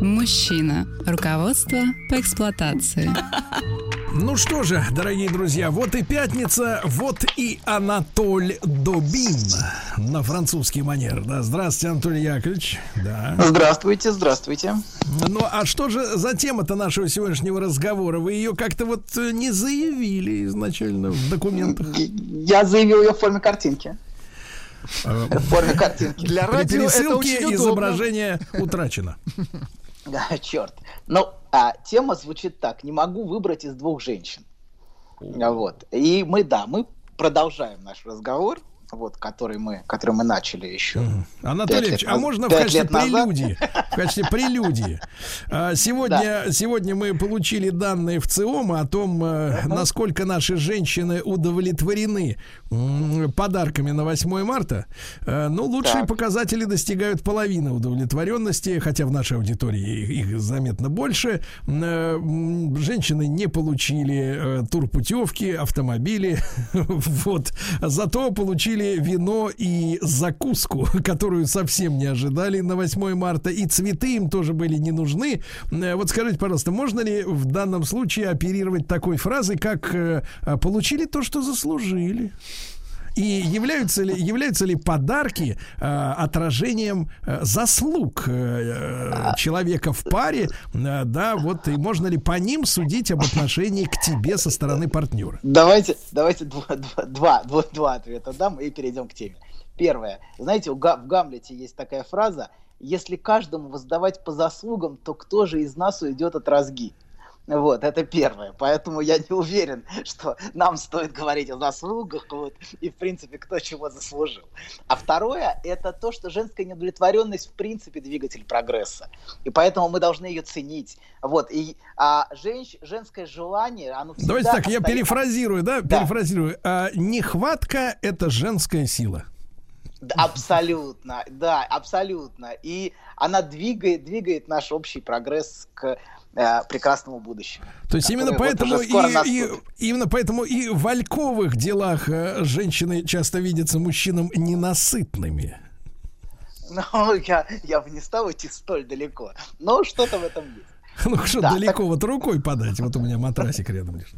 Мужчина. Руководство по эксплуатации. Ну что же, дорогие друзья, вот и пятница, вот и Анатоль Добин на французский манер. Да, здравствуйте, Анатолий Яковлевич. Да. Здравствуйте, здравствуйте. Ну а что же за тема-то нашего сегодняшнего разговора? Вы ее как-то вот э, не заявили изначально в документах. Я заявил ее в форме картинки. Э, В форме картинки. Для радио это очень удобно. изображение утрачено. Да, черт. Ну, а тема звучит так. Не могу выбрать из двух женщин. Вот. И мы, да, мы продолжаем наш разговор, вот, который мы, который мы начали еще. Анатолий Ильич, лет а можно в качестве прелюдии? В качестве прелюдии. А, Сегодня, сегодня мы получили данные в ЦИОМа о том, э, насколько наши женщины удовлетворены подарками на 8 марта. Э, Ну, лучшие Так. показатели достигают половины удовлетворенности, хотя в нашей аудитории их, заметно больше. Э, Женщины не получили турпутевки, автомобили. Вот. Зато получили вино и закуску, которую совсем не ожидали на 8 марта. И цветы им тоже были не нужны. Э, Вот скажите, пожалуйста, можно ли в данном случае оперировать такой фразой, как э, «получили то, что заслужили»? И являются ли, являются ли подарки э, отражением э, заслуг э, э, человека в паре, э, да, вот и можно ли по ним судить об отношении к тебе со стороны партнера? Давайте, давайте два, два, два, два, два ответа дам и перейдем к теме. Первое. Знаете, в Гамлете есть такая фраза «Если каждому воздавать по заслугам, то кто же из нас уйдет от разги?» Вот, это первое. Поэтому я не уверен, что нам стоит говорить о заслугах, вот, и, в принципе, кто чего заслужил. А второе, это то, что женская неудовлетворенность, в принципе, двигатель прогресса. И поэтому мы должны ее ценить. Вот, и а, женщ- женское желание, оно Давайте так, я остается- перефразирую, да, Да. перефразирую. А, нехватка – это женская сила. Абсолютно, да, абсолютно. И она двигает, двигает наш общий прогресс к э, прекрасному будущему. То есть именно вот поэтому, скоро и, и- именно поэтому и в вальковых делах э, женщины часто видятся мужчинам ненасытными. Ну, я, я бы не стал идти столь далеко. Но что-то в этом есть. Ну что, Да, далеко вот рукой подать. Вот у меня матрасик рядом лежит.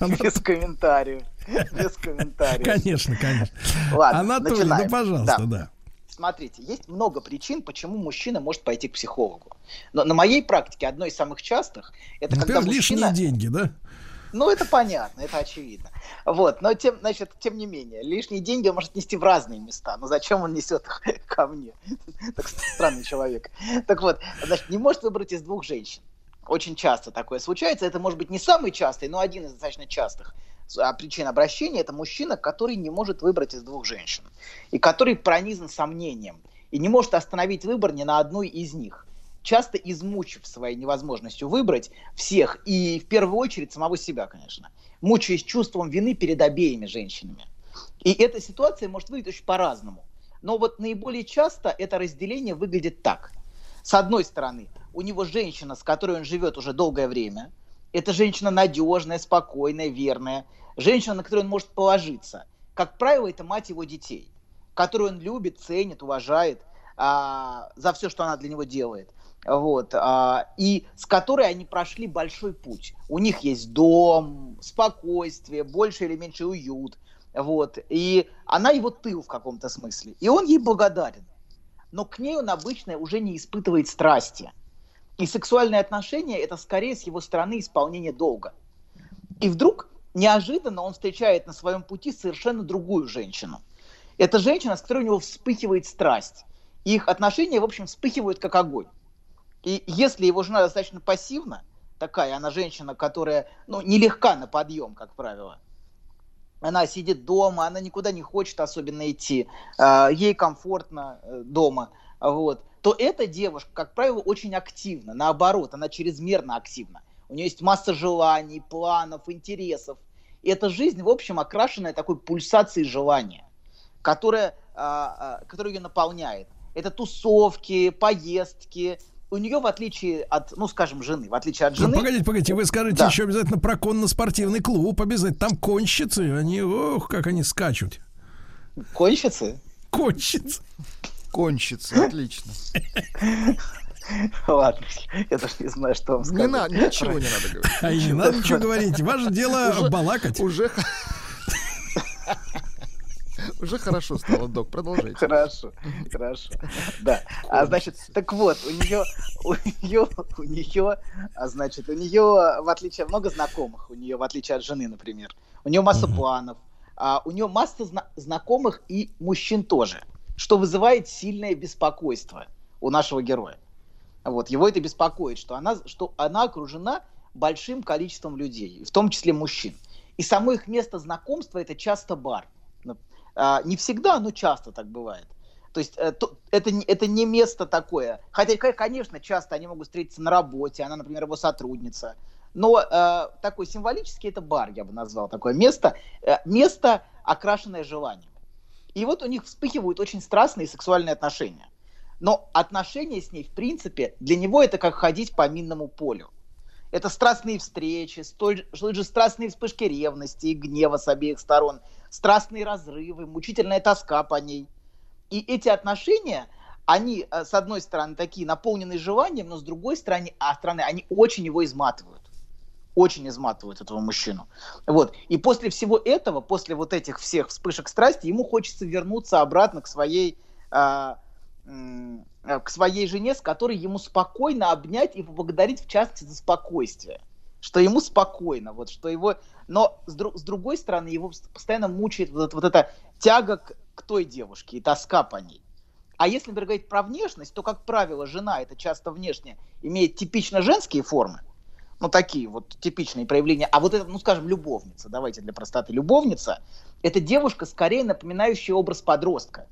Без комментариев. Без комментариев. Конечно, конечно. Ладно, Анатолий, начинаем. ну пожалуйста, да. Смотрите, есть много причин, почему мужчина может пойти к психологу. Но на моей пракике одно из самых частых это когда Например, лишние мужчина... деньги, да? Ну, это понятно, это очевидно. Вот, но тем, значит, тем не менее, лишние деньги он может нести в разные места. Но зачем он несет их ко мне? Так странный человек. Так вот, значит, не может выбрать из двух женщин. Очень часто такое случается. Это может быть не самый частый, но один из достаточно частых причин обращения. Это мужчина, который не может выбрать из двух женщин. И который пронизан сомнением. И не может остановить выбор ни на одной из них. Часто измучив своей невозможностью выбрать всех, и в первую очередь самого себя, конечно, мучаясь чувством вины перед обеими женщинами. И эта ситуация может выглядеть очень по-разному. Но вот наиболее часто это разделение выглядит так. С одной стороны, у него женщина, с которой он живет уже долгое время. Это женщина надежная, спокойная, верная. Женщина, на которую он может положиться. Как правило, это мать его детей, которую он любит, ценит, уважает а, за все, что она для него делает. Вот, а, и с которой они прошли большой путь. У них есть дом, спокойствие, больше или меньше уют. Вот, и она его тыл в каком-то смысле. И он ей благодарен. Но к ней он обычно уже не испытывает страсти. И сексуальные отношения – это скорее с его стороны исполнение долга. И вдруг неожиданно он встречает на своем пути совершенно другую женщину. Это женщина, с которой у него вспыхивает страсть. И их отношения, в общем, вспыхивают как огонь. И если его жена достаточно пассивна, такая она женщина, которая ну, нелегка на подъем, как правило, она сидит дома, она никуда не хочет особенно идти, э, ей комфортно э, дома, вот, то эта девушка, как правило, очень активна, наоборот, она чрезмерно активна. У нее есть масса желаний, планов, интересов. И эта жизнь, в общем, окрашенная такой пульсацией желания, которая, а, а, которая ее наполняет. Это тусовки, поездки, у нее, в отличие от, ну, скажем, жены, в отличие от жены... Ну, погодите, погодите, вы скажете да. еще обязательно про конно-спортивный клуб, обязательно. Там конщицы, они, ох, как они скачут. Конщицы? Конщицы. Конщицы, отлично. Ладно, я даже не знаю, что вам сказать. Не надо, ничего не надо говорить. А не надо ничего говорить. Ваше дело балакать. Уже уже хорошо стало, док, продолжайте. Хорошо, хорошо. Да. А значит, так вот, у нее, у нее, у нее, а значит, у нее, в отличие, много знакомых, у нее, в отличие от жены, например, у нее масса планов, а у нее масса зна- знакомых и мужчин тоже, что вызывает сильное беспокойство у нашего героя. Вот, его это беспокоит, что она, что она окружена большим количеством людей, в том числе мужчин. И само их место знакомства это часто бар. А, не всегда, но часто так бывает. То есть э, это, это не место такое. Хотя, конечно, часто они могут встретиться на работе, она, например, его сотрудница. Но э, такой символический это бар, я бы назвал такое место. Э, место, окрашенное желанием. И вот у них вспыхивают очень страстные сексуальные отношения. Но отношения с ней, в принципе, для него это как ходить по минному полю. Это страстные встречи, столь, же страстные вспышки ревности и гнева с обеих сторон – страстные разрывы, мучительная тоска по ней. И эти отношения, они, э, с одной стороны, такие наполненные желанием, но с другой стороны, а стороны они очень его изматывают. Очень изматывают этого мужчину. Вот. И после всего этого, после вот этих всех вспышек страсти, ему хочется вернуться обратно к своей, э, к своей жене, с которой ему спокойно обнять и поблагодарить, в частности, за спокойствие что ему спокойно, вот, что его... Но с, дру... с другой стороны, его постоянно мучает вот, вот эта тяга к, к той девушке и тоска по ней. А если, например, говорить про внешность, то, как правило, жена, это часто внешне, имеет типично женские формы, ну, такие вот типичные проявления. А вот это, ну, скажем, любовница, давайте для простоты, любовница, это девушка, скорее напоминающая образ подростка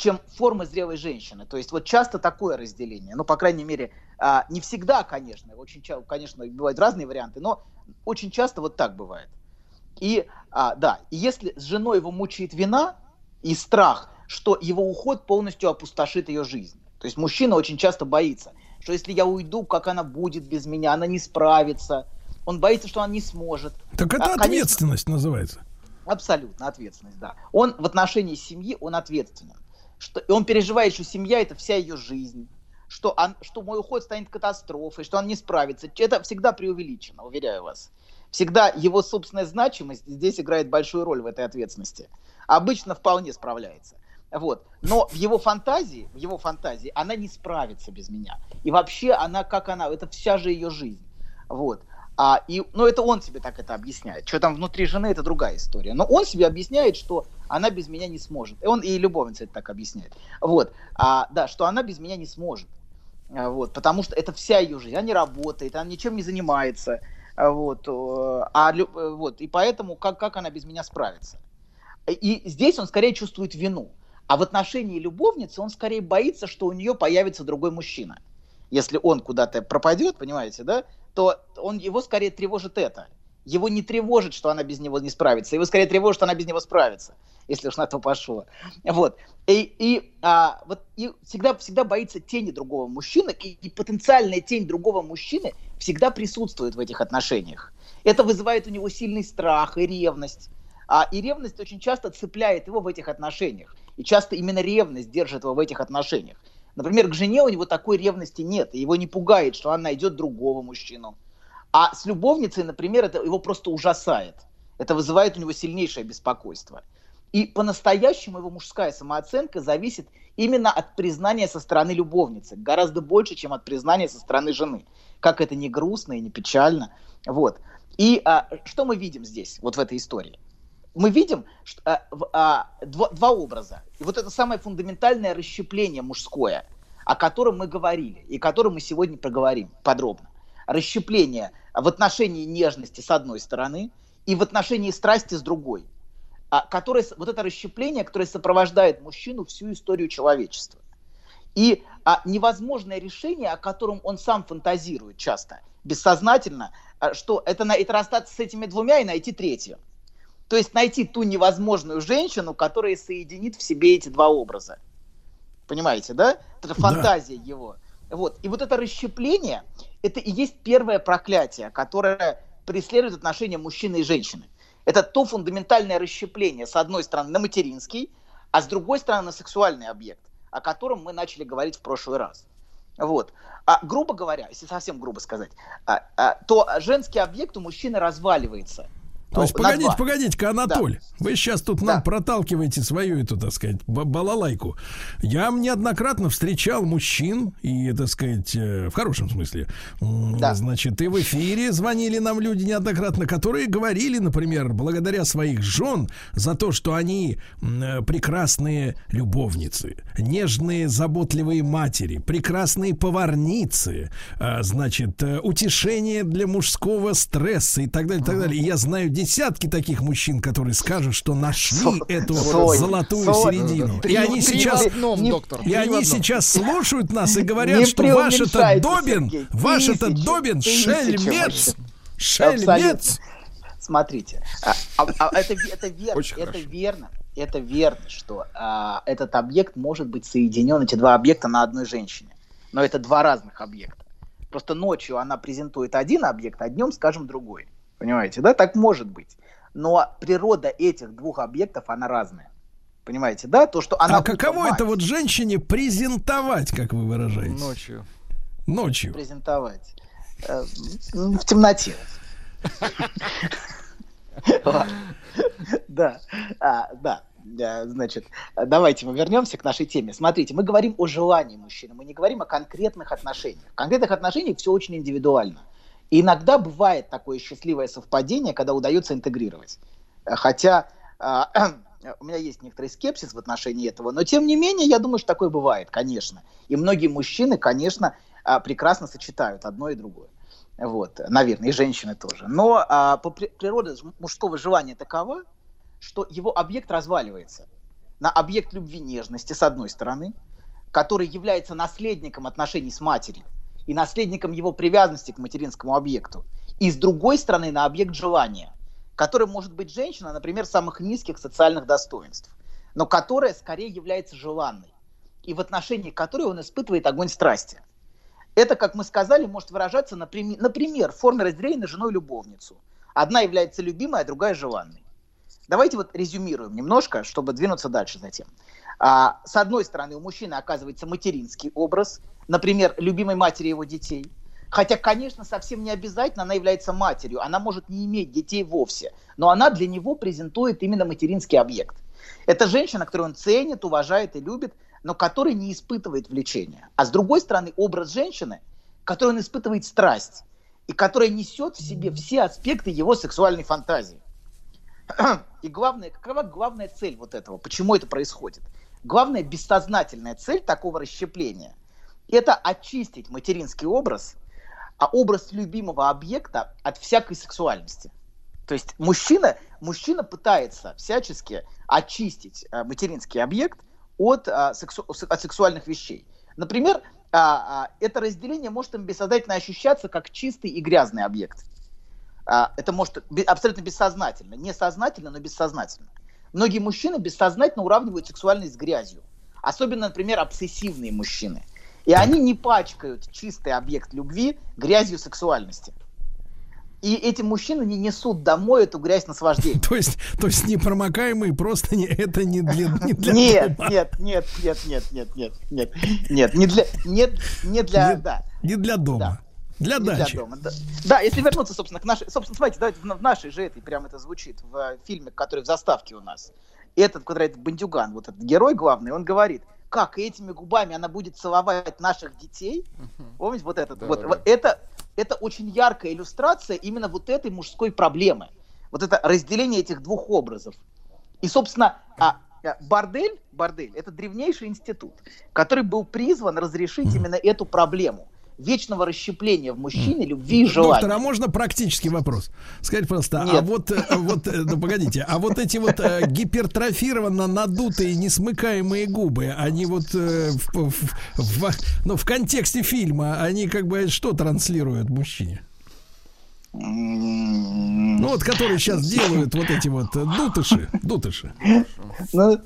чем форма зрелой женщины. То есть вот часто такое разделение. Ну, по крайней мере, а, не всегда, конечно. Очень часто, конечно, бывают разные варианты, но очень часто вот так бывает. И а, да, если с женой его мучает вина и страх, что его уход полностью опустошит ее жизнь. То есть мужчина очень часто боится, что если я уйду, как она будет без меня, она не справится. Он боится, что она не сможет. Так это а, ответственность конечно, называется. Абсолютно ответственность, да. Он в отношении семьи, он ответственен что и он переживает, что семья это вся ее жизнь, что, он, что мой уход станет катастрофой, что он не справится. Это всегда преувеличено, уверяю вас. Всегда его собственная значимость здесь играет большую роль в этой ответственности. Обычно вполне справляется. Вот. Но в его фантазии, в его фантазии она не справится без меня. И вообще она, как она, это вся же ее жизнь. Вот. А, и, ну, это он себе так это объясняет. Что там внутри жены, это другая история. Но он себе объясняет, что она без меня не сможет. И он и любовница это так объясняет. Вот. А, да, что она без меня не сможет. А, вот. Потому что это вся ее жизнь. Она не работает, она ничем не занимается. А, вот. А, вот. И поэтому как, как она без меня справится? И здесь он скорее чувствует вину. А в отношении любовницы он скорее боится, что у нее появится другой мужчина. Если он куда-то пропадет, понимаете, да, то он, его скорее тревожит это. Его не тревожит, что она без него не справится. Его скорее тревожит, что она без него справится, если уж на то пошло. Вот. И, и, а, вот, и всегда, всегда боится тени другого мужчины, и, и потенциальная тень другого мужчины всегда присутствует в этих отношениях. Это вызывает у него сильный страх и ревность. А, и ревность очень часто цепляет его в этих отношениях. И часто именно ревность держит его в этих отношениях. Например, к жене у него такой ревности нет, и его не пугает, что она найдет другого мужчину. А с любовницей, например, это его просто ужасает. Это вызывает у него сильнейшее беспокойство. И по-настоящему его мужская самооценка зависит именно от признания со стороны любовницы, гораздо больше, чем от признания со стороны жены. Как это не грустно и не печально. Вот. И а, что мы видим здесь, вот в этой истории? Мы видим что, а, а, два, два образа. И вот это самое фундаментальное расщепление мужское, о котором мы говорили, и о котором мы сегодня проговорим подробно. Расщепление в отношении нежности с одной стороны и в отношении страсти с другой. а, которое, вот это расщепление, которое сопровождает мужчину всю историю человечества. И а, невозможное решение, о котором он сам фантазирует часто, бессознательно, а, что это, это расстаться с этими двумя и найти третью. То есть найти ту невозможную женщину, которая соединит в себе эти два образа. Понимаете, да? Это фантазия его. Вот. И вот это расщепление, это и есть первое проклятие, которое преследует отношения мужчины и женщины. Это то фундаментальное расщепление, с одной стороны, на материнский, а с другой стороны, на сексуальный объект, о котором мы начали говорить в прошлый раз. Вот. А, грубо говоря, если совсем грубо сказать, а, а, то женский объект у мужчины разваливается. То есть, на погодите, погодите-ка, Анатоль, вы сейчас тут нам Да. проталкиваете свою эту, так сказать, ба- балалайку. Я неоднократно встречал мужчин, и, так сказать, э, в хорошем смысле, Да. значит, и в эфире звонили нам люди неоднократно, которые говорили, например, благодаря своих жен за то, что они э, прекрасные любовницы, нежные, заботливые матери, прекрасные поварницы, а, значит, э, утешение для мужского стресса и так далее, и так далее. И я знаю десятки таких мужчин, которые скажут, что нашли Со- эту Соня, золотую Соня. середину. Три, И они три сейчас в одном, не- доктор. и они одном. сейчас слушают нас и говорят, Не что ваш этот преуменьшайте, Добин, Сергей. ваш этот Тысячи, Добин тысячи шельмец, шельмец. Абсолютно. Смотрите, а, а- а это, это верно, Очень это хорошо. верно, это верно, что а, этот объект может быть соединен, эти два объекта на одной женщине. Но это два разных объекта. Просто ночью она презентует один объект, а днем, скажем, другой. Понимаете, да? Так может быть. Но природа этих двух объектов, она разная. Понимаете, да? То, что она... А каково утром это мать вот женщине презентовать, как вы выражаетесь, Ночью. ночью? презентовать? Э, В темноте. Да, А, да. Да, Значит, давайте мы вернемся к нашей теме. Смотрите, мы говорим о желании мужчины, мы не говорим о конкретных отношениях. В конкретных отношениях все очень индивидуально. И иногда бывает такое счастливое совпадение, когда удается интегрировать. Э, Хотя а, у меня есть некоторый скепсис в отношении этого, но тем не менее, я думаю, что такое бывает, конечно. И многие мужчины, конечно, а, прекрасно сочетают одно и другое. Вот, наверное, и женщины тоже. Но а, по при- природе ж- мужского желания такова, что его объект разваливается на объект любви нежности, с одной стороны, который является наследником отношений с матерью и наследником его привязанности к материнскому объекту, и с другой стороны на объект желания, который может быть женщина, например, самых низких социальных достоинств, но которая скорее является желанной, и в отношении которой он испытывает огонь страсти. Это, как мы сказали, может выражаться, наприм- например, в форме разделения на жену и любовницу. Одна является любимой, а другая желанной. Давайте вот резюмируем немножко, чтобы двинуться дальше затем. А, с одной стороны, у мужчины оказывается материнский образ, например, любимой матери его детей. Хотя, конечно, совсем не обязательно она является матерью, она может не иметь детей вовсе, но она для него презентует именно материнский объект. Это женщина, которую он ценит, уважает и любит, но которая не испытывает влечения. А с другой стороны, образ женщины, которой он испытывает страсть, и которая несет в себе все аспекты его сексуальной фантазии. И главное, какова главная цель вот этого? Почему это происходит? Главная бессознательная цель такого расщепления – это очистить материнский образ, а образ любимого объекта от всякой сексуальности. То есть мужчина, мужчина пытается всячески очистить э, материнский объект от, а, сексу- от сексуальных вещей. Например, а, а, это разделение может им бессознательно ощущаться как чистый и грязный объект. А, это может абсолютно бессознательно, не сознательно, но бессознательно. Многие мужчины бессознательно уравнивают сексуальность с грязью. Особенно, например, обсессивные мужчины. И они не пачкают чистый объект любви грязью сексуальности. И эти мужчины не несут домой эту грязь наслаждения. То есть, то есть непромокаемый просто не, это не для, не для Нет, нет, нет, нет, нет, нет, нет, нет, нет, не для, нет, не для, да, Не для дома. Для не для дачи. дома. Да. Да, если вернуться, собственно, к нашей, собственно, смотрите, давайте в нашей же этой, прям это звучит в э, фильме, который в заставке у нас. Этот, который этот бандюган, вот этот герой главный, он говорит, как этими губами она будет целовать наших детей. Помните вот этот? Да, вот, да, вот это, это очень яркая иллюстрация именно вот этой мужской проблемы. Вот это разделение этих двух образов. И, собственно, а, а, бордель, бордель – это древнейший институт, который был призван разрешить именно эту проблему. Вечного расщепления в мужчине, любви и желания. Доктор, а можно практический вопрос? Скажите, пожалуйста, а Нет. вот, э, вот, э, ну погодите, а вот эти вот э, гипертрофированно надутые, несмыкаемые губы, они вот э, в, в- в- ну, в контексте фильма, они как бы что транслируют мужчине? Ну вот, которые сейчас делают вот эти вот дутыши, дутыши. Ну,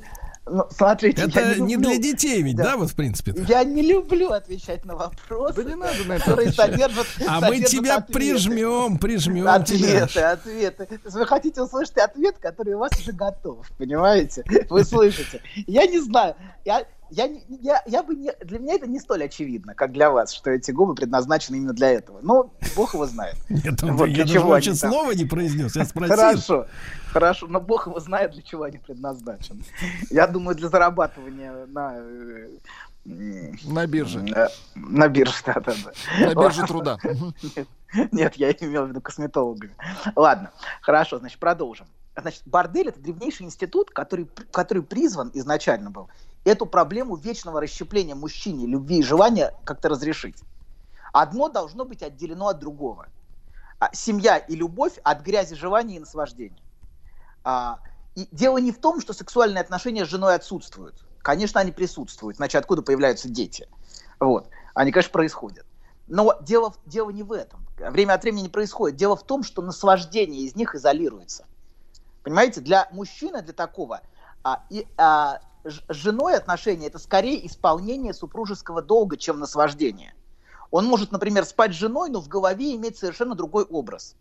ну, смотрите, Это не люблю- для детей ведь, Да. да, вот в принципе? Я не люблю отвечать на вопросы, Да не надо на это которые отвечать. содержат А мы тебя ответы. прижмем, прижмем тебя. Ответы, ответы. То есть Вы хотите услышать ответ, который у вас уже готов, понимаете? Вы слышите. Я не знаю. Я, я, я, я бы не, для меня это не столь очевидно, как для вас, что эти губы предназначены именно для этого. Но бог его знает. Нет, он- Вот я для даже чего вообще слова не произнес, я спросил. Хорошо, хорошо, но бог его знает, для чего они предназначены. Я думаю, для зарабатывания на... э, На бирже. э, На бирже, да-да-да. На бирже труда. Нет, я имел в виду косметологами. Ладно, хорошо, значит, продолжим. Значит, бордель это древнейший институт, который, который призван изначально был эту проблему вечного расщепления мужчине, любви и желания как-то разрешить. Одно должно быть отделено от другого. А, Семья и любовь от грязи желания и наслаждения. А, И дело не в том, что сексуальные отношения с женой отсутствуют. Конечно, они присутствуют, иначе откуда появляются дети? Вот. Они, конечно, происходят. Но дело, дело не в этом. Время от времени происходит. Дело в том, что наслаждение из них изолируется. Понимаете, для мужчины, для такого, а, и, а, с женой отношения это скорее исполнение супружеского долга, чем наслаждение. Он может, например, спать с женой, но в голове иметь совершенно другой образ.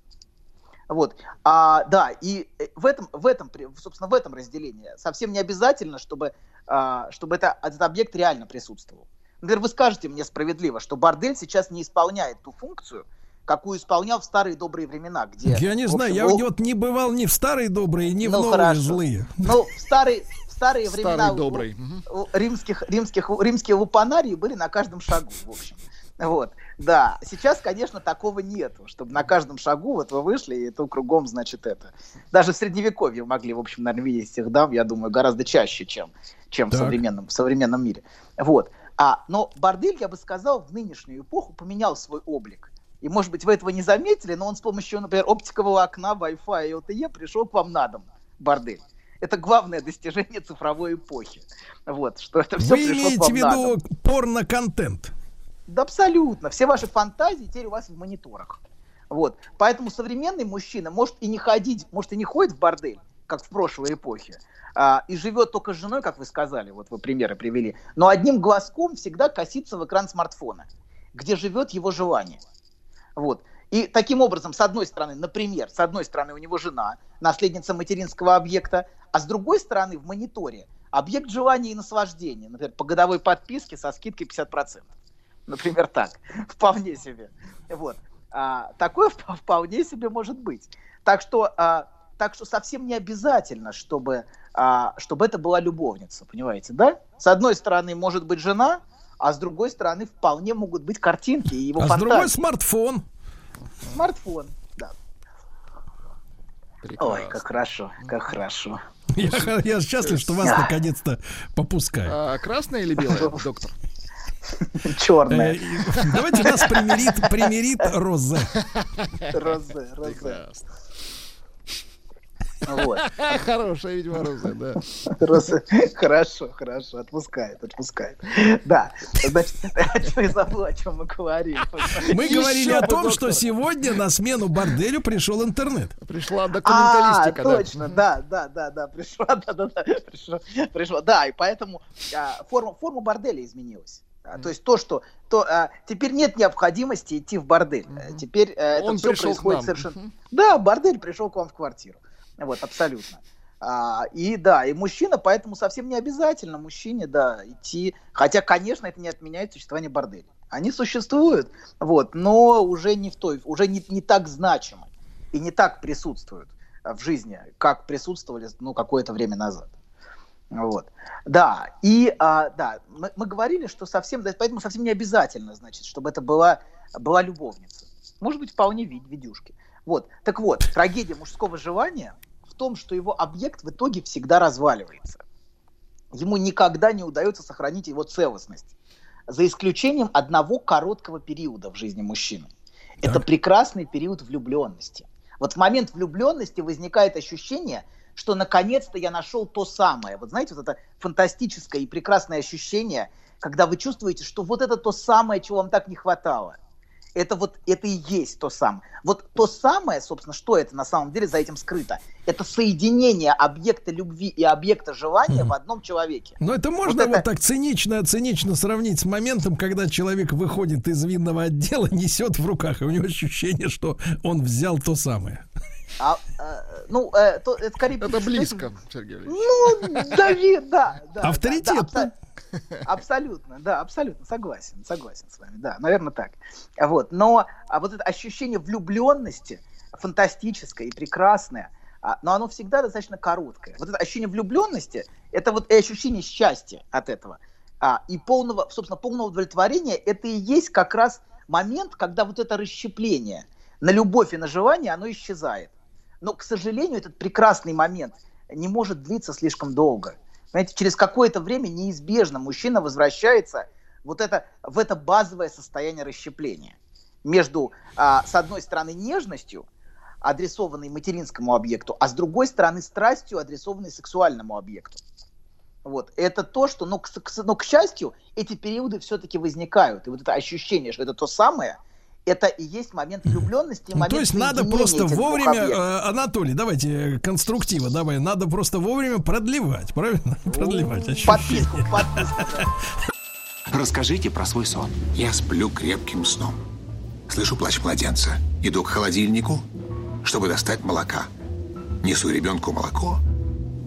Вот. А, да, и э, в этом, в этом, собственно, в этом разделении совсем не обязательно, чтобы, а, чтобы это, этот объект реально присутствовал. Например, вы скажете мне справедливо, что бордель сейчас не исполняет ту функцию, какую исполнял в старые добрые времена, где... Я не в знаю, общем, я ло- вот не бывал ни в старые добрые, ни в Ну, новые хорошо. злые. Ну, в старые, в старые времена Старый у- добрый. У римских, римских, римские лупанарии были на каждом шагу, в общем. Вот, да. Сейчас, конечно, такого нету, чтобы на каждом шагу вот вы вышли, и то кругом, значит, это. Даже в средневековье могли, в общем, наверное, видеть этих дам, я думаю, гораздо чаще, чем, чем в, современном, в современном мире. Вот. А, но бордель, я бы сказал, в нынешнюю эпоху поменял свой облик. И, может быть, вы этого не заметили, но он с помощью, например, оптикового окна, Wi-Fi и LTE пришел к вам на дом, бордель. Это главное достижение цифровой эпохи. Вот, что это все Вы имеете в виду порно-контент? Да абсолютно. Все ваши фантазии теперь у вас в мониторах. Вот. Поэтому современный мужчина может и не ходить, может и не ходит в бордель, как в прошлой эпохе, а, и живет только с женой, как вы сказали, вот вы примеры привели, но одним глазком всегда косится в экран смартфона, где живет его желание. Вот. И таким образом, с одной стороны, например, с одной стороны у него жена, наследница материнского объекта, а с другой стороны в мониторе объект желания и наслаждения, например, по годовой подписке со скидкой 50%. Например, так. Вполне себе. Вот. А, такое вп- вполне себе может быть. Так что, а, так что совсем не обязательно, чтобы, а, чтобы это была любовница, понимаете, да? С одной стороны может быть жена, а с другой стороны вполне могут быть картинки и его А с фантазии. другой смартфон. Смартфон, да. Прекрасно. Ой, как хорошо, как хорошо. Я, я счастлив, что вас наконец-то попускаю. А, красное или белое, доктор? Черная. Э, Давайте нас примирит, примирит Розе. Розе, розе. Прекрасно. Хорошая, видимо, роза, да. Хорошо, хорошо, отпускает, отпускает. Да, значит, я забыл, о чем мы говорили. Мы говорили о том, что сегодня на смену борделю пришел интернет. Пришла А, документалистика, да. точно, да, да, да, да, пришла, да, да, да, пришла, пришла, да, и поэтому а, форма, форма борделя изменилась. А, То есть то, что то, а, теперь нет необходимости идти в бордель. Э, Теперь э, это Он все происходит совершенно. Мгм. Да, бордель пришел к вам в квартиру. Вот, абсолютно. А, и да, и мужчина, поэтому совсем не обязательно мужчине, да, идти. Хотя, конечно, это не отменяет существование борделей. Они существуют, вот, но уже не в той, уже не, не так значимы и не так присутствуют в жизни, как присутствовали, ну, какое-то время назад. Вот. Да, и а, да, мы, мы говорили, что совсем, поэтому совсем не обязательно, значит, чтобы это была, была любовница. Может быть, вполне вид, видюшки. Вот. Так вот, трагедия мужского желания в том, что его объект в итоге всегда разваливается. Ему никогда не удается сохранить его целостность. за исключением одного короткого периода в жизни мужчины. Это прекрасный период влюбленности. Вот в момент влюбленности возникает ощущение, что наконец-то я нашел то самое. Вот знаете, вот это фантастическое и прекрасное ощущение, когда вы чувствуете, что вот это то самое, чего вам так не хватало это вот это и есть то самое. Вот то самое, собственно, что это на самом деле за этим скрыто? Это соединение объекта любви и объекта желания mm. в одном человеке. Но это можно вот, вот это... так цинично, цинично сравнить с моментом, когда человек выходит из винного отдела, несет в руках, и у него ощущение, что он взял то самое. А, ну, э, то, это скорее... Это близко, Сергей Ну, Давид, да. да Авторитет. Да, да, Абсолютно, да, абсолютно согласен, согласен с вами, да, наверное, так. Вот, но а вот это ощущение влюбленности фантастическое и прекрасное, а, но оно всегда достаточно короткое. Вот это ощущение влюбленности, это вот и ощущение счастья от этого. А, и полного, собственно, полного удовлетворения, это и есть как раз момент, когда вот это расщепление на любовь и на желание, оно исчезает. Но, к сожалению, этот прекрасный момент не может длиться слишком долго. Понимаете, через какое-то время неизбежно мужчина возвращается вот это, в это базовое состояние расщепления между, а, с одной стороны, нежностью, адресованной материнскому объекту, а с другой стороны, страстью, адресованной сексуальному объекту. Вот. Это то, что, но, к, но, к счастью, эти периоды все-таки возникают. И вот это ощущение, что это то самое – это и есть момент влюбленности. Момент То есть надо просто вовремя, э, Анатолий, давайте конструктива, давай, надо просто вовремя продлевать, правильно? Продлевать ощущения. Подписку, подписку. Расскажите про свой сон. Я сплю крепким сном. Слышу плач младенца. Иду к холодильнику, чтобы достать молока. Несу ребенку молоко.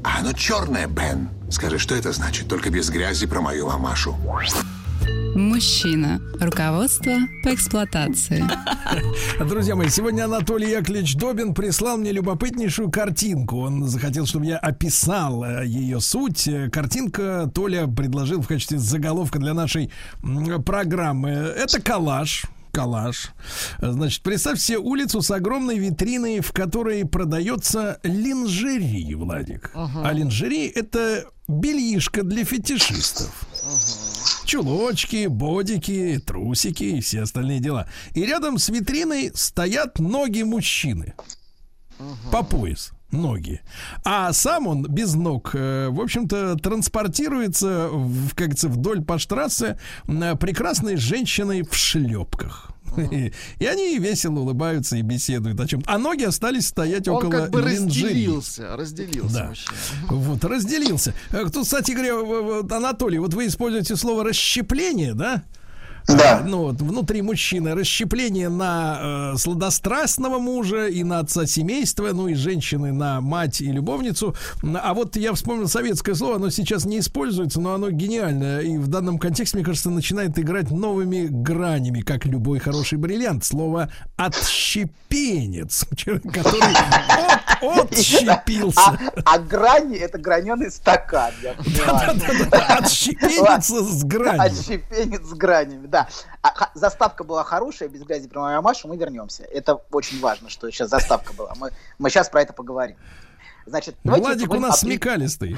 А оно черное, Бен. Скажи, что это значит? Только без грязи про мою мамашу. Мужчина. Руководство по эксплуатации. Друзья мои, сегодня Анатолий Яковлевич Добин прислал мне любопытнейшую картинку. Он захотел, чтобы я описал э, ее суть. Картинка Толя предложил в качестве заголовка для нашей программы. Это коллаж коллаж. Значит, представь себе улицу с огромной витриной, в которой продается линжери, Владик. Uh-huh. А линжери это бельишко для фетишистов. Чулочки, бодики, трусики и все остальные дела. И рядом с витриной стоят ноги мужчины. По пояс ноги. А сам он без ног, э, в общем-то, транспортируется, в, как говорится, вдоль по штрассе прекрасной женщиной в шлепках. И они весело улыбаются и беседуют о чем. А ноги остались стоять Он около как бы разделился, разделился. Да. Вот, разделился. Э, тут, кстати говоря, Анатолий, вот вы используете слово расщепление, да? Да. Ну, вот, внутри мужчины расщепление на э, сладострастного мужа и на отца семейства, ну и женщины на мать и любовницу. А вот я вспомнил советское слово, оно сейчас не используется, но оно гениальное. И в данном контексте, мне кажется, начинает играть новыми гранями, как любой хороший бриллиант. Слово отщепенец, который отщепился. А, а грани это граненый стакан, я понимаю. Отщепенец с гранями. Отщепенец с гранями, да. А, заставка была хорошая, без грязи про мою Машу, мы вернемся. Это очень важно, что сейчас заставка была. Мы, мы сейчас про это поговорим. Значит, Владик у нас о... смекалистый.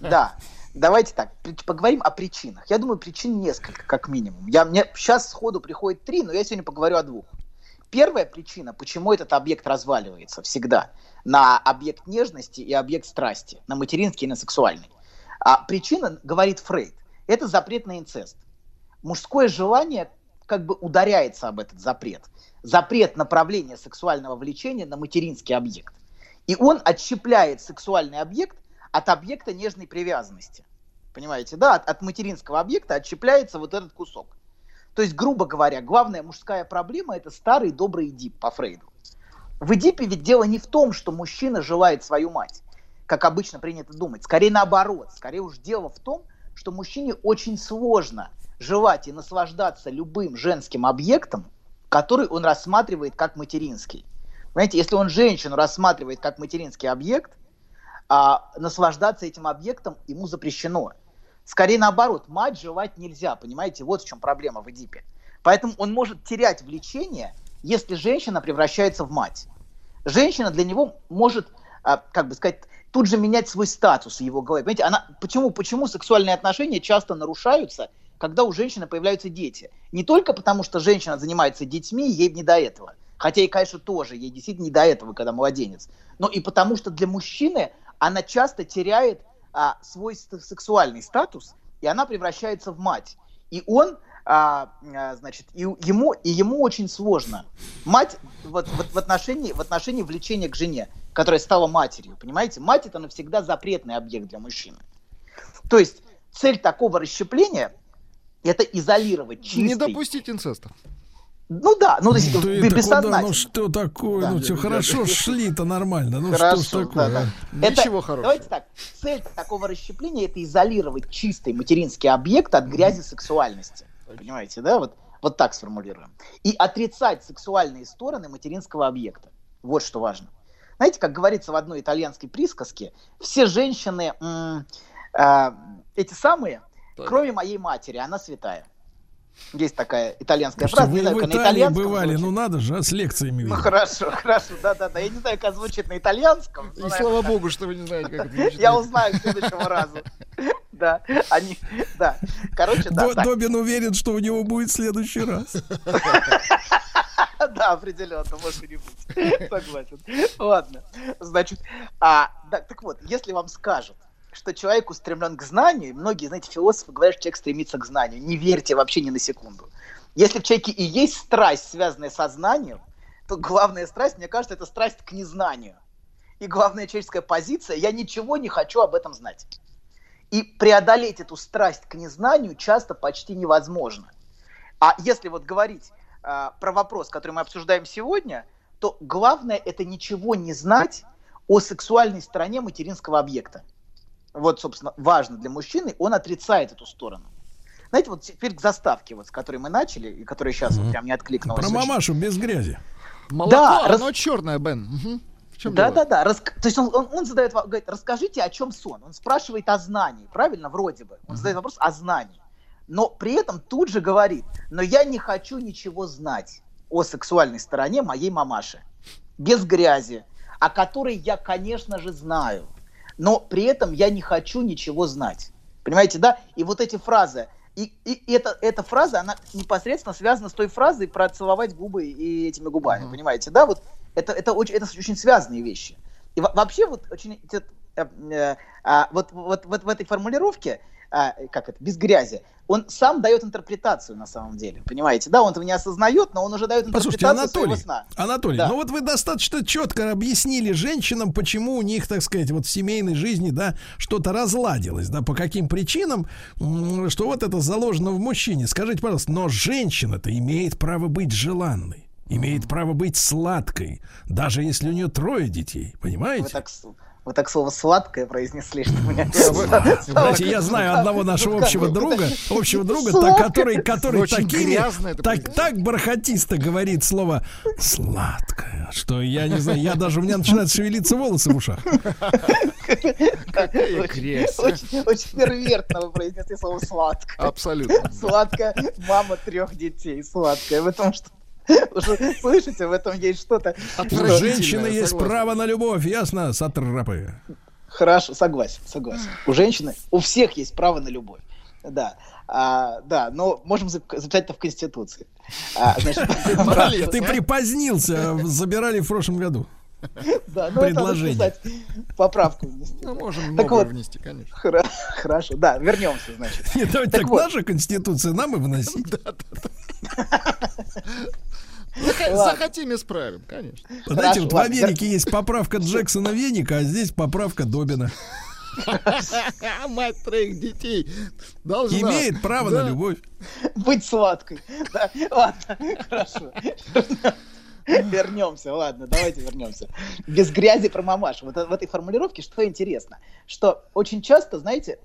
Да. Давайте так, поговорим о причинах. Я думаю, причин несколько, как минимум. Я, мне сейчас сходу приходит три, но я сегодня поговорю о двух. Первая причина, почему этот объект разваливается всегда, на объект нежности и объект страсти, на материнский и на сексуальный. А причина, говорит Фрейд, это запрет на инцест мужское желание как бы ударяется об этот запрет. Запрет направления сексуального влечения на материнский объект. И он отщепляет сексуальный объект от объекта нежной привязанности. Понимаете, да, от, от материнского объекта отщепляется вот этот кусок. То есть, грубо говоря, главная мужская проблема это старый добрый Эдип по Фрейду. В Эдипе ведь дело не в том, что мужчина желает свою мать, как обычно принято думать. Скорее наоборот. Скорее уж дело в том, что мужчине очень сложно желать и наслаждаться любым женским объектом, который он рассматривает как материнский. Понимаете, если он женщину рассматривает как материнский объект, а наслаждаться этим объектом ему запрещено. Скорее наоборот, мать желать нельзя, понимаете, вот в чем проблема в Эдипе. Поэтому он может терять влечение, если женщина превращается в мать. Женщина для него может, а, как бы сказать, тут же менять свой статус в его голове. Понимаете, она, почему, почему сексуальные отношения часто нарушаются когда у женщины появляются дети. Не только потому, что женщина занимается детьми, ей не до этого. Хотя и, конечно, тоже, ей действительно не до этого, когда младенец. Но и потому, что для мужчины она часто теряет а, свой сексуальный статус, и она превращается в мать. И он, а, а, значит, и ему, и ему очень сложно. Мать вот, вот в, отношении, в отношении влечения к жене, которая стала матерью, понимаете? Мать это навсегда запретный объект для мужчины. То есть цель такого расщепления это изолировать чистый. Не допустить инцеста. Ну да, ну то есть Ты вы это куда? бессознательно. Ну что такое? Да. ну все хорошо, шли-то нормально. Ну Хорошо, что ж такое? да, а? да. Ничего хорошего. Давайте так. Цель такого расщепления это изолировать чистый материнский объект от грязи сексуальности. Понимаете, да? Вот, вот так сформулируем. И отрицать сексуальные стороны материнского объекта. Вот что важно. Знаете, как говорится в одной итальянской присказке, все женщины м, а, эти самые, Так. кроме моей матери, она святая. Есть такая итальянская Слушайте, фраза, не вы знаю, в как на Италии итальянском бывали, звучит. ну надо же, а с лекциями Ну хорошо, хорошо, да-да-да. Я не знаю, как звучит на итальянском. И слава богу, что вы не знаете, как это звучит. Я узнаю к следующему разу. Да, они, да. Короче, да. Добин уверен, что у него будет в следующий раз. Да, определенно, может и не быть. Согласен. Ладно. Значит, а, да, так вот, если вам скажут, что человек устремлен к знанию, многие, знаете, философы говорят, что человек стремится к знанию. Не верьте вообще ни на секунду. Если в человеке и есть страсть, связанная со знанием, то главная страсть, мне кажется, это страсть к незнанию. И главная человеческая позиция – я ничего не хочу об этом знать. И преодолеть эту страсть к незнанию часто почти невозможно. А если вот говорить а, про вопрос, который мы обсуждаем сегодня, то главное это ничего не знать о сексуальной стороне материнского объекта. Вот, собственно, важно для мужчины, он отрицает эту сторону. Знаете, вот теперь к заставке, вот, с которой мы начали, и которая сейчас вот прям не откликнулась. Про очень. мамашу без грязи. Молоко, Да, раз- оно черное, Бен. Мгм. В чем Да, дело? да, да. Рас- То есть он, он, он задает, во- говорит, расскажите, о чем сон. Он спрашивает о знании, правильно, вроде бы. Он задает вопрос о знании. Но при этом тут же говорит, но я не хочу ничего знать о сексуальной стороне моей мамаши. Без грязи, о которой я, конечно же, знаю. Но при этом я не хочу ничего знать. Понимаете, да? И вот эти фразы, и, и эта, эта фраза, она непосредственно связана с той фразой про целовать губы и этими губами, Мгм. понимаете, да? Вот это, это, очень, это очень связанные вещи. И во- вообще вот очень э, э, а, вот, вот, вот в этой формулировке, а, как это, без грязи, он сам дает интерпретацию на самом деле, понимаете, да? Он этого не осознает, но он уже дает Послушайте, интерпретацию своего Анатолий, сна. Анатолий, Да. ну вот вы достаточно четко объяснили женщинам, почему у них, так сказать, вот в семейной жизни, да, что-то разладилось, да, по каким причинам, что вот это заложено в мужчине. Скажите, пожалуйста, но женщина-то имеет право быть желанной, имеет право быть сладкой, даже если у нее трое детей, Вы понимаете? так, с- вы так слово сладкое произнесли, что у меня... Знаете, я знаю одного нашего общего друга, общего друга, который, который такими, так, так бархатисто говорит слово сладкое, что я не знаю, я даже у меня начинают шевелиться волосы в ушах. Очень- первертно вы произнесли слово сладкое. Абсолютно. Сладкая мама трех детей. Сладкая. В этом что слышите, в этом есть что-то. У женщины есть право на любовь, ясно, сатрапы. Хорошо, согласен, согласен. У женщины, у всех есть право на любовь. Да. А, да, но можем зап- записать это в Конституции. А, значит. Ты припозднился, забирали в прошлом году. да, ну, это надо предложение. писать поправку внести. Ну, можем Так новое вот. внести, конечно. Хра- Хорошо, да, вернемся, значит. Нет, давайте Так так, вот. наша конституция нам и Ладно. Захотим, исправим, конечно. Знаете, вот в Америке есть поправка Джексона Веника, а здесь поправка Добина. Мать троих детей должна. Имеет право Да. на любовь. Быть сладкой. Да, ладно, хорошо. Вернемся, ладно, давайте вернемся. Без грязи про мамашу. Вот в этой формулировке что интересно, что очень часто, знаете,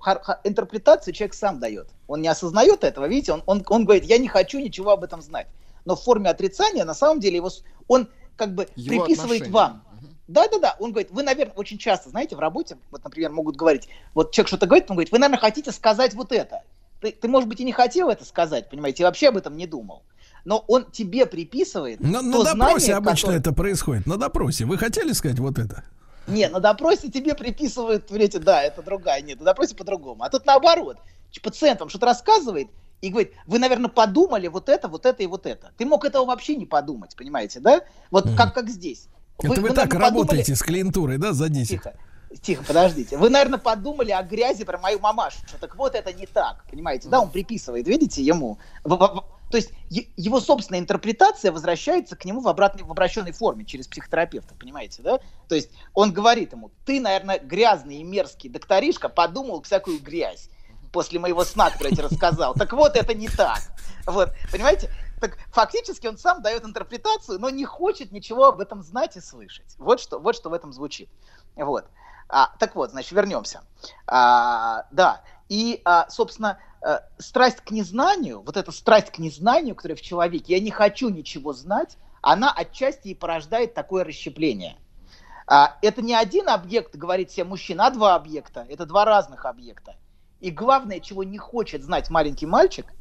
интерпретацию человек сам дает. Он не осознает этого, видите, он, он, он говорит, я не хочу ничего об этом знать. Но в форме отрицания, на самом деле, его, он как бы Его приписывает отношение. вам. Да-да-да, он говорит, вы, наверное, очень часто, знаете, в работе, вот, например, могут говорить, вот человек что-то говорит, он говорит, вы, наверное, хотите сказать вот это. Ты, ты, может быть, и не хотел это сказать, понимаете, и вообще об этом не думал. Но он тебе приписывает На, на допросе знание, обычно которое- это происходит. На допросе. Вы хотели сказать вот это? Не, на допросе тебе приписывают, видите, да, это другая, нет, на допросе по-другому. А тут наоборот. Пациент вам что-то рассказывает, и говорит, вы, наверное, подумали вот это, вот это и вот это. Ты мог этого вообще не подумать, понимаете, да? Вот как, как здесь. Это вы, вы, так наверное, работаете с клиентурой, да, за 10? Тихо, тихо, подождите. Вы, наверное, подумали о грязи про мою мамашу. Так вот, это не так, понимаете, да? Он приписывает, видите, ему. То есть его собственная интерпретация возвращается к нему в, обратной, в обращенной форме через психотерапевта, понимаете, да? То есть он говорит ему, ты, наверное, грязный и мерзкий докторишка, подумал всякую грязь после моего сна, который я тебе рассказал. Так вот, это не так. Вот, понимаете? Так фактически он сам дает интерпретацию, но не хочет ничего об этом знать и слышать. Вот что, вот что в этом звучит. Вот. А, так вот, значит, вернемся. А, да. И, а, собственно, э, страсть к незнанию, вот эта страсть к незнанию, которая в человеке, я не хочу ничего знать, она отчасти и порождает такое расщепление. А, это не один объект, говорит себе мужчина, а два объекта. Это два разных объекта. И главное, чего не хочет знать маленький мальчик,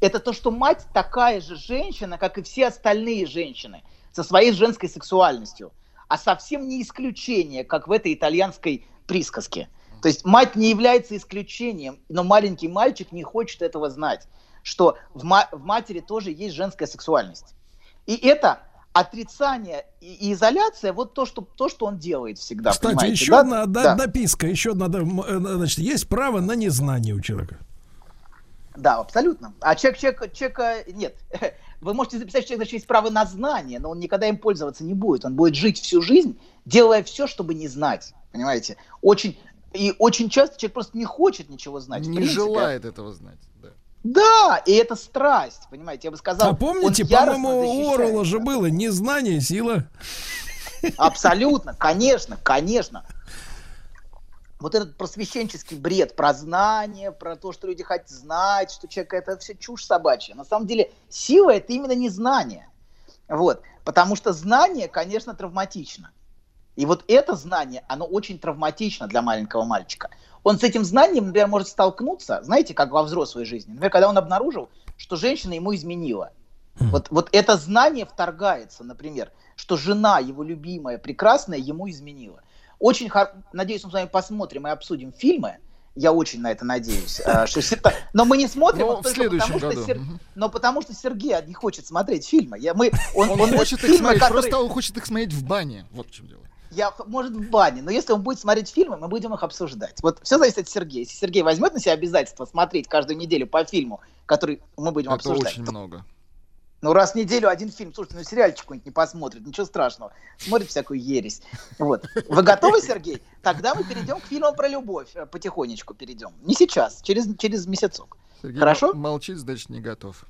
это то, что мать такая же женщина, как и все остальные женщины, со своей женской сексуальностью. А совсем не исключение, как в этой итальянской присказке. То есть мать не является исключением, но маленький мальчик не хочет этого знать, что в, ма- в матери тоже есть женская сексуальность. И это отрицание и, и изоляция, вот то что, то, что он делает всегда. Кстати, еще да? одна да, Да. дописка, еще одна, э, значит, есть право на незнание у человека. Да, абсолютно. А человек, человек, человека нет. Вы можете записать, что человек значит, есть право на знание, но он никогда им пользоваться не будет. Он будет жить всю жизнь, делая все, чтобы не знать. Понимаете? Очень, и очень часто человек просто не хочет ничего знать. Не желает этого знать. Да. И это страсть, понимаете? Я бы сказал. а помните, по-моему, у Орвелла же было незнание, сила. Абсолютно, конечно, конечно. Вот этот просвещенческий бред про знание, про то, что люди хотят знать, что человек это все чушь собачья. На самом деле сила это именно не знание. Вот. Потому что знание, конечно, травматично. И вот это знание, оно очень травматично для маленького мальчика. Он с этим знанием, например, может столкнуться, знаете, как во взрослой жизни. Например, когда он обнаружил, что женщина ему изменила. Вот, вот это знание вторгается, например, что жена, его любимая, прекрасная, ему изменила. Очень хор... Надеюсь, мы с вами посмотрим и обсудим фильмы. Я очень на это надеюсь. э, Что... Сета- Но мы не смотрим Но их в следующем потому, что году. Сер- Мгм. Но потому что Сергей не хочет смотреть фильмы. Я... Мы... Он, Он, он- хочет их смотреть, которые- просто он хочет их смотреть в бане. Вот в чем дело. Я, может, в бане, но если он будет смотреть фильмы, мы будем их обсуждать. Вот все зависит от Сергея. Если Сергей возьмет на себя обязательство смотреть каждую неделю по фильму, который мы будем Это обсуждать, очень то- много. ну, раз в неделю один фильм, слушайте, ну, сериальчик какой-нибудь не посмотрит, ничего страшного. Смотрит всякую ересь. Вот. Вы готовы, Сергей? Тогда мы перейдем к фильмам про любовь. Э, Потихонечку перейдем. Не сейчас, через, через месяцок. Сергей Хорошо? молчит, значит, не готов.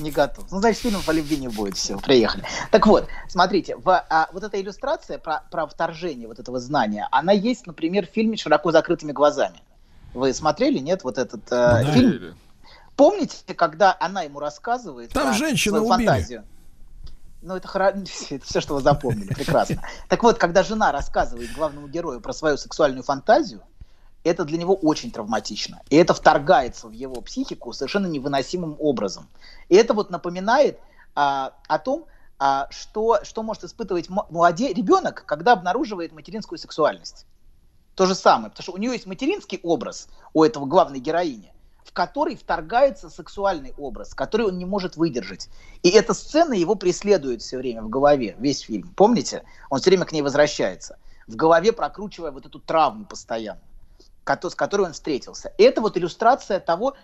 Не готов. Ну, значит, фильмов по любви не будет. Все, приехали. Так вот, смотрите, в, а, вот эта иллюстрация про, про вторжение вот этого знания, она есть, например, в фильме «Широко закрытыми глазами». Вы смотрели, нет, вот этот э, Да. фильм? Или- Помните, когда она ему рассказывает Там про женщину свою убили. фантазию? Ну, это, хоро- это все, что вы запомнили, прекрасно. Так вот, когда жена рассказывает главному герою про свою сексуальную фантазию, это для него очень травматично. И это вторгается в его психику совершенно невыносимым образом. И это вот напоминает а, о том, а, что, что может испытывать м- молоде... ребенок, когда обнаруживает материнскую сексуальность. То же самое, потому что у нее есть материнский образ у этого главной героини, в который вторгается сексуальный образ, который он не может выдержать. И эта сцена его преследует все время в голове, весь фильм. Помните? Он все время к ней возвращается. В голове прокручивая вот эту травму постоянно, с которой он встретился. Это вот иллюстрация того,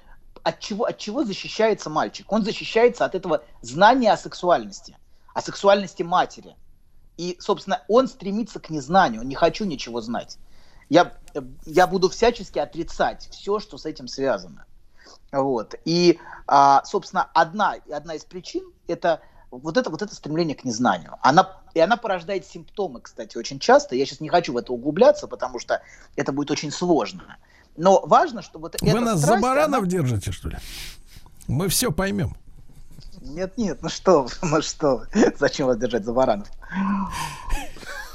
от чего, от чего защищается мальчик. Он защищается от этого знания о сексуальности, о сексуальности матери. И, собственно, он стремится к незнанию, не хочу ничего знать. Я, я буду всячески отрицать все, что с этим связано. Вот. И, а, собственно, одна, одна из причин это вот это, вот это стремление к незнанию. Она, и она порождает симптомы, кстати, очень часто. Я сейчас не хочу в это углубляться, потому что это будет очень сложно. Но важно, что вот Вы эта нас за страсть, баранов она- держите, что ли? Мы все поймем. Нет, нет, ну что, ну что, зачем вас держать за баранов?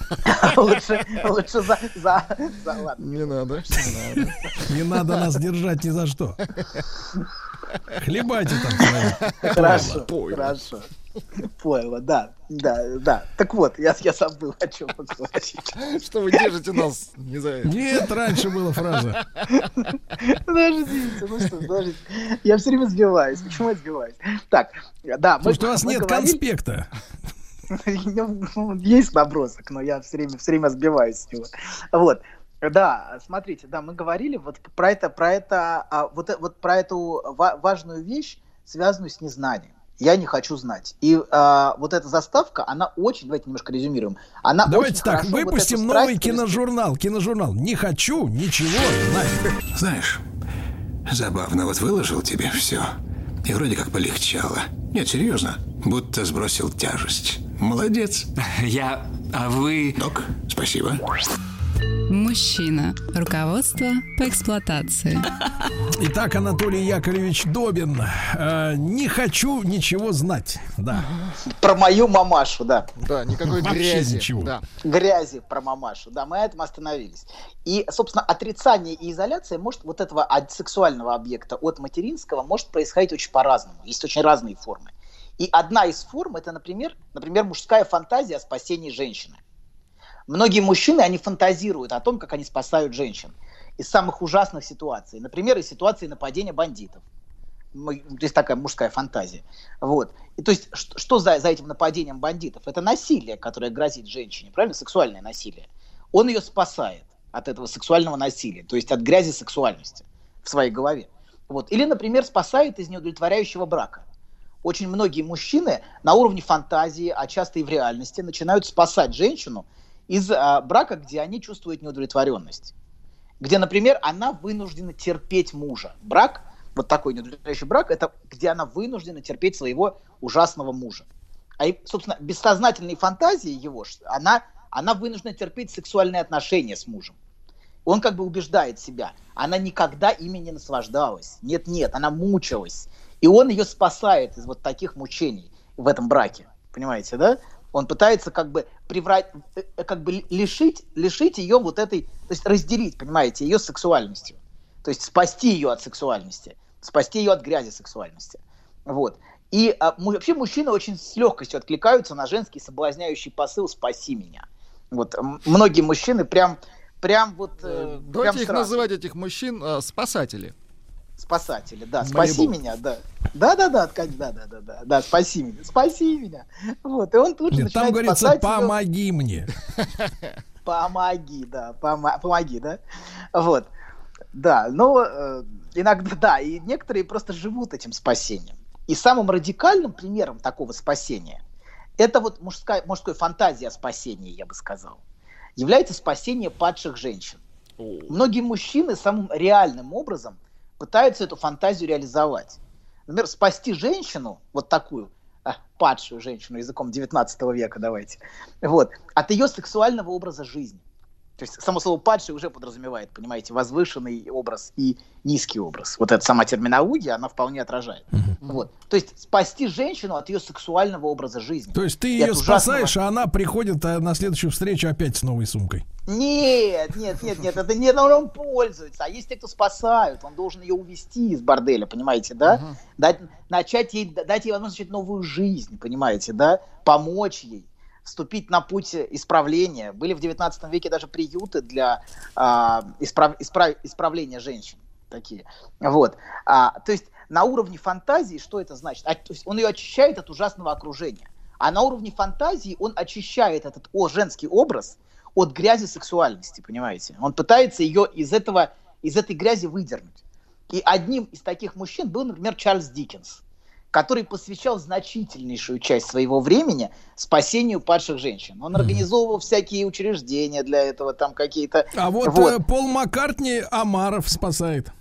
Лучше, лучше за, за, за, ладно. Не надо, не надо. Нас держать ни за что. Хлебайте там. Хорошо, хорошо. Пойло, да, да, да. Так вот, я, я забыл, о чем вы говорите. Что вы держите нас? Не знаю. Нет, раньше была фраза. Подождите, ну что, подождите. Я все время сбиваюсь. Почему я сбиваюсь? Так, да, Потому что у вас нет конспекта. Ну, Есть набросок, но я все время, все время сбиваюсь с него. Вот. Да, смотрите, да, мы говорили вот про это, про это, а, вот, вот про эту ва- важную вещь, связанную с незнанием. Я не хочу знать. И а, вот эта заставка, она очень, давайте немножко резюмируем. Она Давайте очень так, вот выпустим страсть новый киножурнал. Киножурнал. Не хочу ничего знать. Знаешь, забавно, вот выложил тебе все. И вроде как полегчало. Нет, серьезно, будто сбросил тяжесть. Молодец. Я... А вы... Док, спасибо. Мужчина. Руководство по эксплуатации. Итак, Анатолий Яковлевич Добин. Э, не хочу ничего знать. Да. Про мою мамашу, да. Да, никакой Вообще грязи. ничего. Да. грязи про мамашу. Да, мы на этом остановились. И, собственно, отрицание и изоляция может вот этого от сексуального объекта от материнского может происходить очень по-разному. Есть очень разные формы. И одна из форм это, например, например, мужская фантазия о спасении женщины. Многие мужчины, они фантазируют о том, как они спасают женщин из самых ужасных ситуаций. Например, из ситуации нападения бандитов. То есть такая мужская фантазия. Вот. И то есть что, что за, за этим нападением бандитов? Это насилие, которое грозит женщине, правильно? Сексуальное насилие. Он ее спасает от этого сексуального насилия, то есть от грязи сексуальности в своей голове. Вот. Или, например, спасает из неудовлетворяющего брака. Очень многие мужчины на уровне фантазии, а часто и в реальности, начинают спасать женщину из а, брака, где они чувствуют неудовлетворенность. Где, например, она вынуждена терпеть мужа. Брак, вот такой неудовлетворяющий брак, это где она вынуждена терпеть своего ужасного мужа. А, собственно, бессознательной фантазии его, она, она вынуждена терпеть сексуальные отношения с мужем. Он как бы убеждает себя. Она никогда ими не наслаждалась. Нет-нет, она мучилась. И он ее спасает из вот таких мучений в этом браке. Понимаете, да? Он пытается как бы приврать, э, э, как бы лишить, лишить ее вот этой, то есть разделить, понимаете, ее сексуальностью. То есть спасти ее от сексуальности, спасти ее от грязи сексуальности. Вот. И а, вообще мужчины очень с легкостью откликаются на женский соблазняющий посыл «спаси меня». Вот. Многие мужчины прям, прям вот... э, прям Давайте их сразу. называть, этих мужчин, а, спасатели. Спасатели, да, спаси меня, да. Да, да, да, ткань, да, да, да, да, да, спаси меня, спаси меня. Вот, и он тут же Нет, там начинает говорится, спасать помоги мне. Помоги, да, помо- помоги, да. Вот. Да, но э, иногда, да, и некоторые просто живут этим спасением. И самым радикальным примером такого спасения это вот мужская, мужской фантазия о спасении, я бы сказал, является спасение падших женщин. Многие мужчины самым реальным образом пытаются эту фантазию реализовать. Например, спасти женщину, вот такую, а, падшую женщину языком 19 века, давайте, вот, от ее сексуального образа жизни. То есть само слово падший уже подразумевает, понимаете, возвышенный образ и низкий образ. Вот эта сама терминология, она вполне отражает. Вот. То есть спасти женщину от ее сексуального образа жизни. То есть ты ее от ужасного- спасаешь, а она приходит а, на следующую встречу опять с новой сумкой. Нет, нет, нет, нет, это не он, пользуется. А есть те, кто спасают. Он должен ее увести из борделя, понимаете, да? Дать, начать ей, дать ей возможность начать новую жизнь, понимаете, да? Помочь ей вступить на путь исправления. Были в 19 веке даже приюты для а, исправ- исправ- исправления женщин такие. Вот. А, то есть на уровне фантазии что это значит? А, то есть он ее очищает от ужасного окружения. А на уровне фантазии он очищает этот о, женский образ от грязи сексуальности, понимаете? Он пытается ее из этого, из этой грязи выдернуть. И одним из таких мужчин был, например, Чарльз Диккенс, который посвящал значительнейшую часть своего времени спасению падших женщин. Он организовывал всякие учреждения для этого, там какие-то... А вот, Вот. э, Пол Маккартни Амаров спасает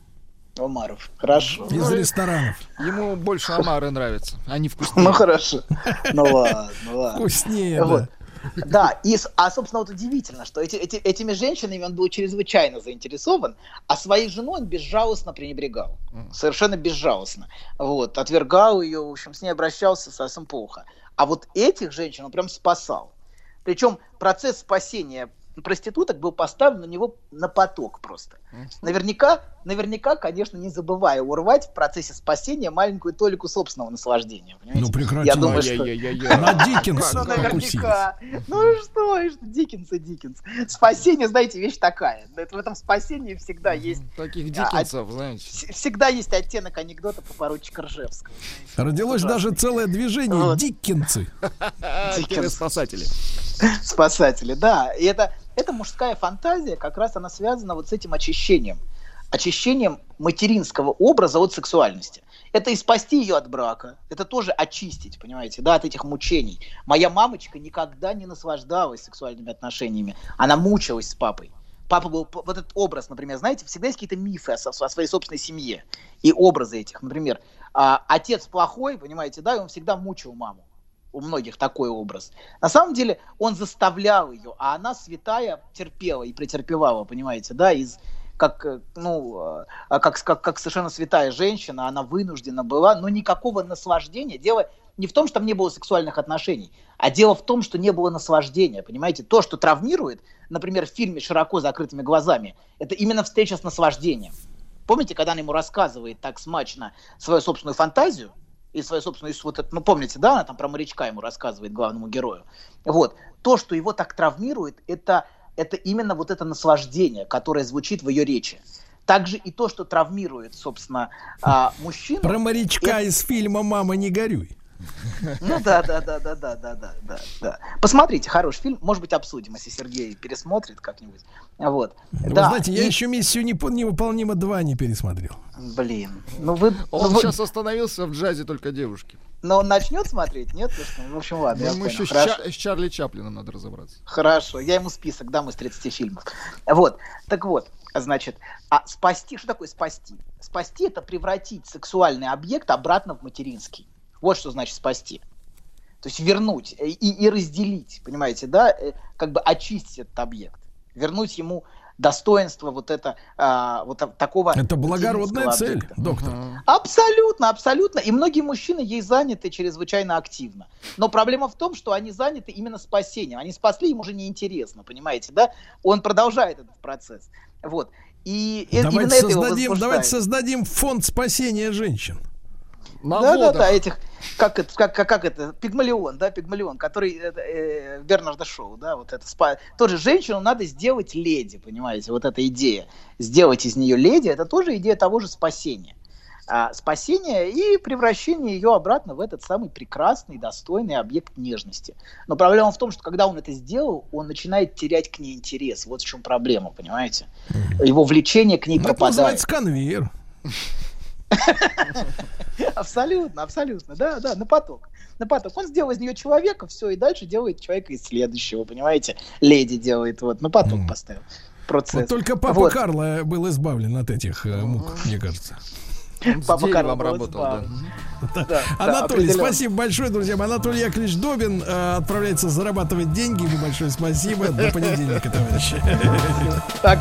Омаров, хорошо. из ресторанов. Ему больше омары нравятся. Они вкуснее. Ну хорошо. Ну ладно, ну ладно. Вкуснее, Вот. да. Да, и, а, собственно, вот удивительно, что эти, эти- этими женщинами он был чрезвычайно заинтересован, а своей женой он безжалостно пренебрегал. Совершенно безжалостно. Вот, отвергал ее, в общем, с ней обращался совсем плохо. А вот этих женщин он прям спасал. Причем процесс спасения проституток был поставлен на него на поток просто. Наверняка, наверняка, конечно, не забывая урвать в процессе спасения маленькую толику собственного наслаждения. понимаете? Ну, прекрати. Я думаю, что... Ай-яй-яй-яй. На Диккенса Ну, наверняка. Ну что, Диккенс и Диккенс. Спасение, знаете, вещь такая. В этом спасении всегда есть Таких А, диккенсов, знаете. вс- всегда есть оттенок анекдота по поручика Ржевского. Родилось даже целое движение Вот. Диккенцы. А, Диккенс. спасатели. Спасатели, да. И это, это мужская фантазия, как раз она связана вот с этим очищением. Очищением материнского образа от сексуальности. Это и спасти ее от брака, это тоже очистить, понимаете, да, от этих мучений. Моя мамочка никогда не наслаждалась сексуальными отношениями, она мучилась с папой. Папа был, вот этот образ, например, знаете, всегда есть какие-то мифы о, о своей собственной семье и образы этих. Например, а, отец плохой, понимаете, да, и он всегда мучил маму у многих такой образ. На самом деле он заставлял ее, а она святая терпела и претерпевала, понимаете, да, из как, э, ну, э, как, как, как совершенно святая женщина, она вынуждена была, но никакого наслаждения. Дело не в том, что там не было сексуальных отношений, а дело в том, что не было наслаждения, понимаете? То, что травмирует, например, в фильме «Широко закрытыми глазами», это именно встреча с наслаждением. Помните, когда она ему рассказывает так смачно свою собственную фантазию, и свою собственную, вот это, ну помните, да, она там про морячка ему рассказывает главному герою. Вот. То, что его так травмирует, это, это именно вот это наслаждение, которое звучит в ее речи. Также и то, что травмирует, собственно, а, мужчину. Про морячка из фильма «Мама, не горюй». Ну да, да, да, да, да, да, да, да, да. Посмотрите, хороший фильм. Может быть, обсудим, если Сергей пересмотрит как-нибудь. Вот. Вы да, знаете, я и- еще «Миссию непо- невыполнима 2» не пересмотрел. Блин, ну вы, ну Он вы- сейчас остановился в джазе только девушки. Но он начнет смотреть, нет? В общем, ладно, я Ему понял. еще с. Ча- с Чарли Чаплином надо разобраться. Хорошо, я ему список дам из 30 фильмов. Вот, так вот, значит, а спасти, что такое спасти? Спасти это превратить сексуальный объект обратно в материнский. Вот что значит спасти. То есть вернуть э, и, и разделить, понимаете, да, э, как бы очистить этот объект, вернуть ему достоинство вот это, а, вот та- такого Это благородная цель, объекта. доктор. Абсолютно, абсолютно. И многие мужчины ей заняты чрезвычайно активно. Но проблема в том, что они заняты именно спасением. Они спасли, им уже неинтересно, понимаете, да? Он продолжает этот процесс. Вот. И э- Давайте создадим, давайте создадим фонд спасения женщин. На Да, да, водах. да, этих, как это, как, как, как это, Пигмалион, да, Пигмалион, который, э, э, Бернарда Шоу, да, вот это, спа... тоже женщину надо сделать леди, понимаете, вот эта идея, сделать из нее леди, это тоже идея того же спасения. А, спасение и превращение ее обратно в этот самый прекрасный, достойный объект нежности. Но проблема в том, что когда он это сделал, он начинает терять к ней интерес. Вот в чем проблема, понимаете? Его влечение к ней Ну, Это пропадает. называется конвейер. Абсолютно, абсолютно, да, да, на поток. На поток. Он сделал из нее человека, все, и дальше делает человека из следующего, понимаете? Леди делает, вот, на поток поставил. Процесс. Вот только папа Вот. Карло был избавлен от этих э, мук, мне кажется. Папа Карл был работал, да. избавлен. Да, да, Анатолий, спасибо большое, друзья. Анатолий Яковлевич Добин э, отправляется зарабатывать деньги. Большое спасибо. До понедельника, товарищи. Так,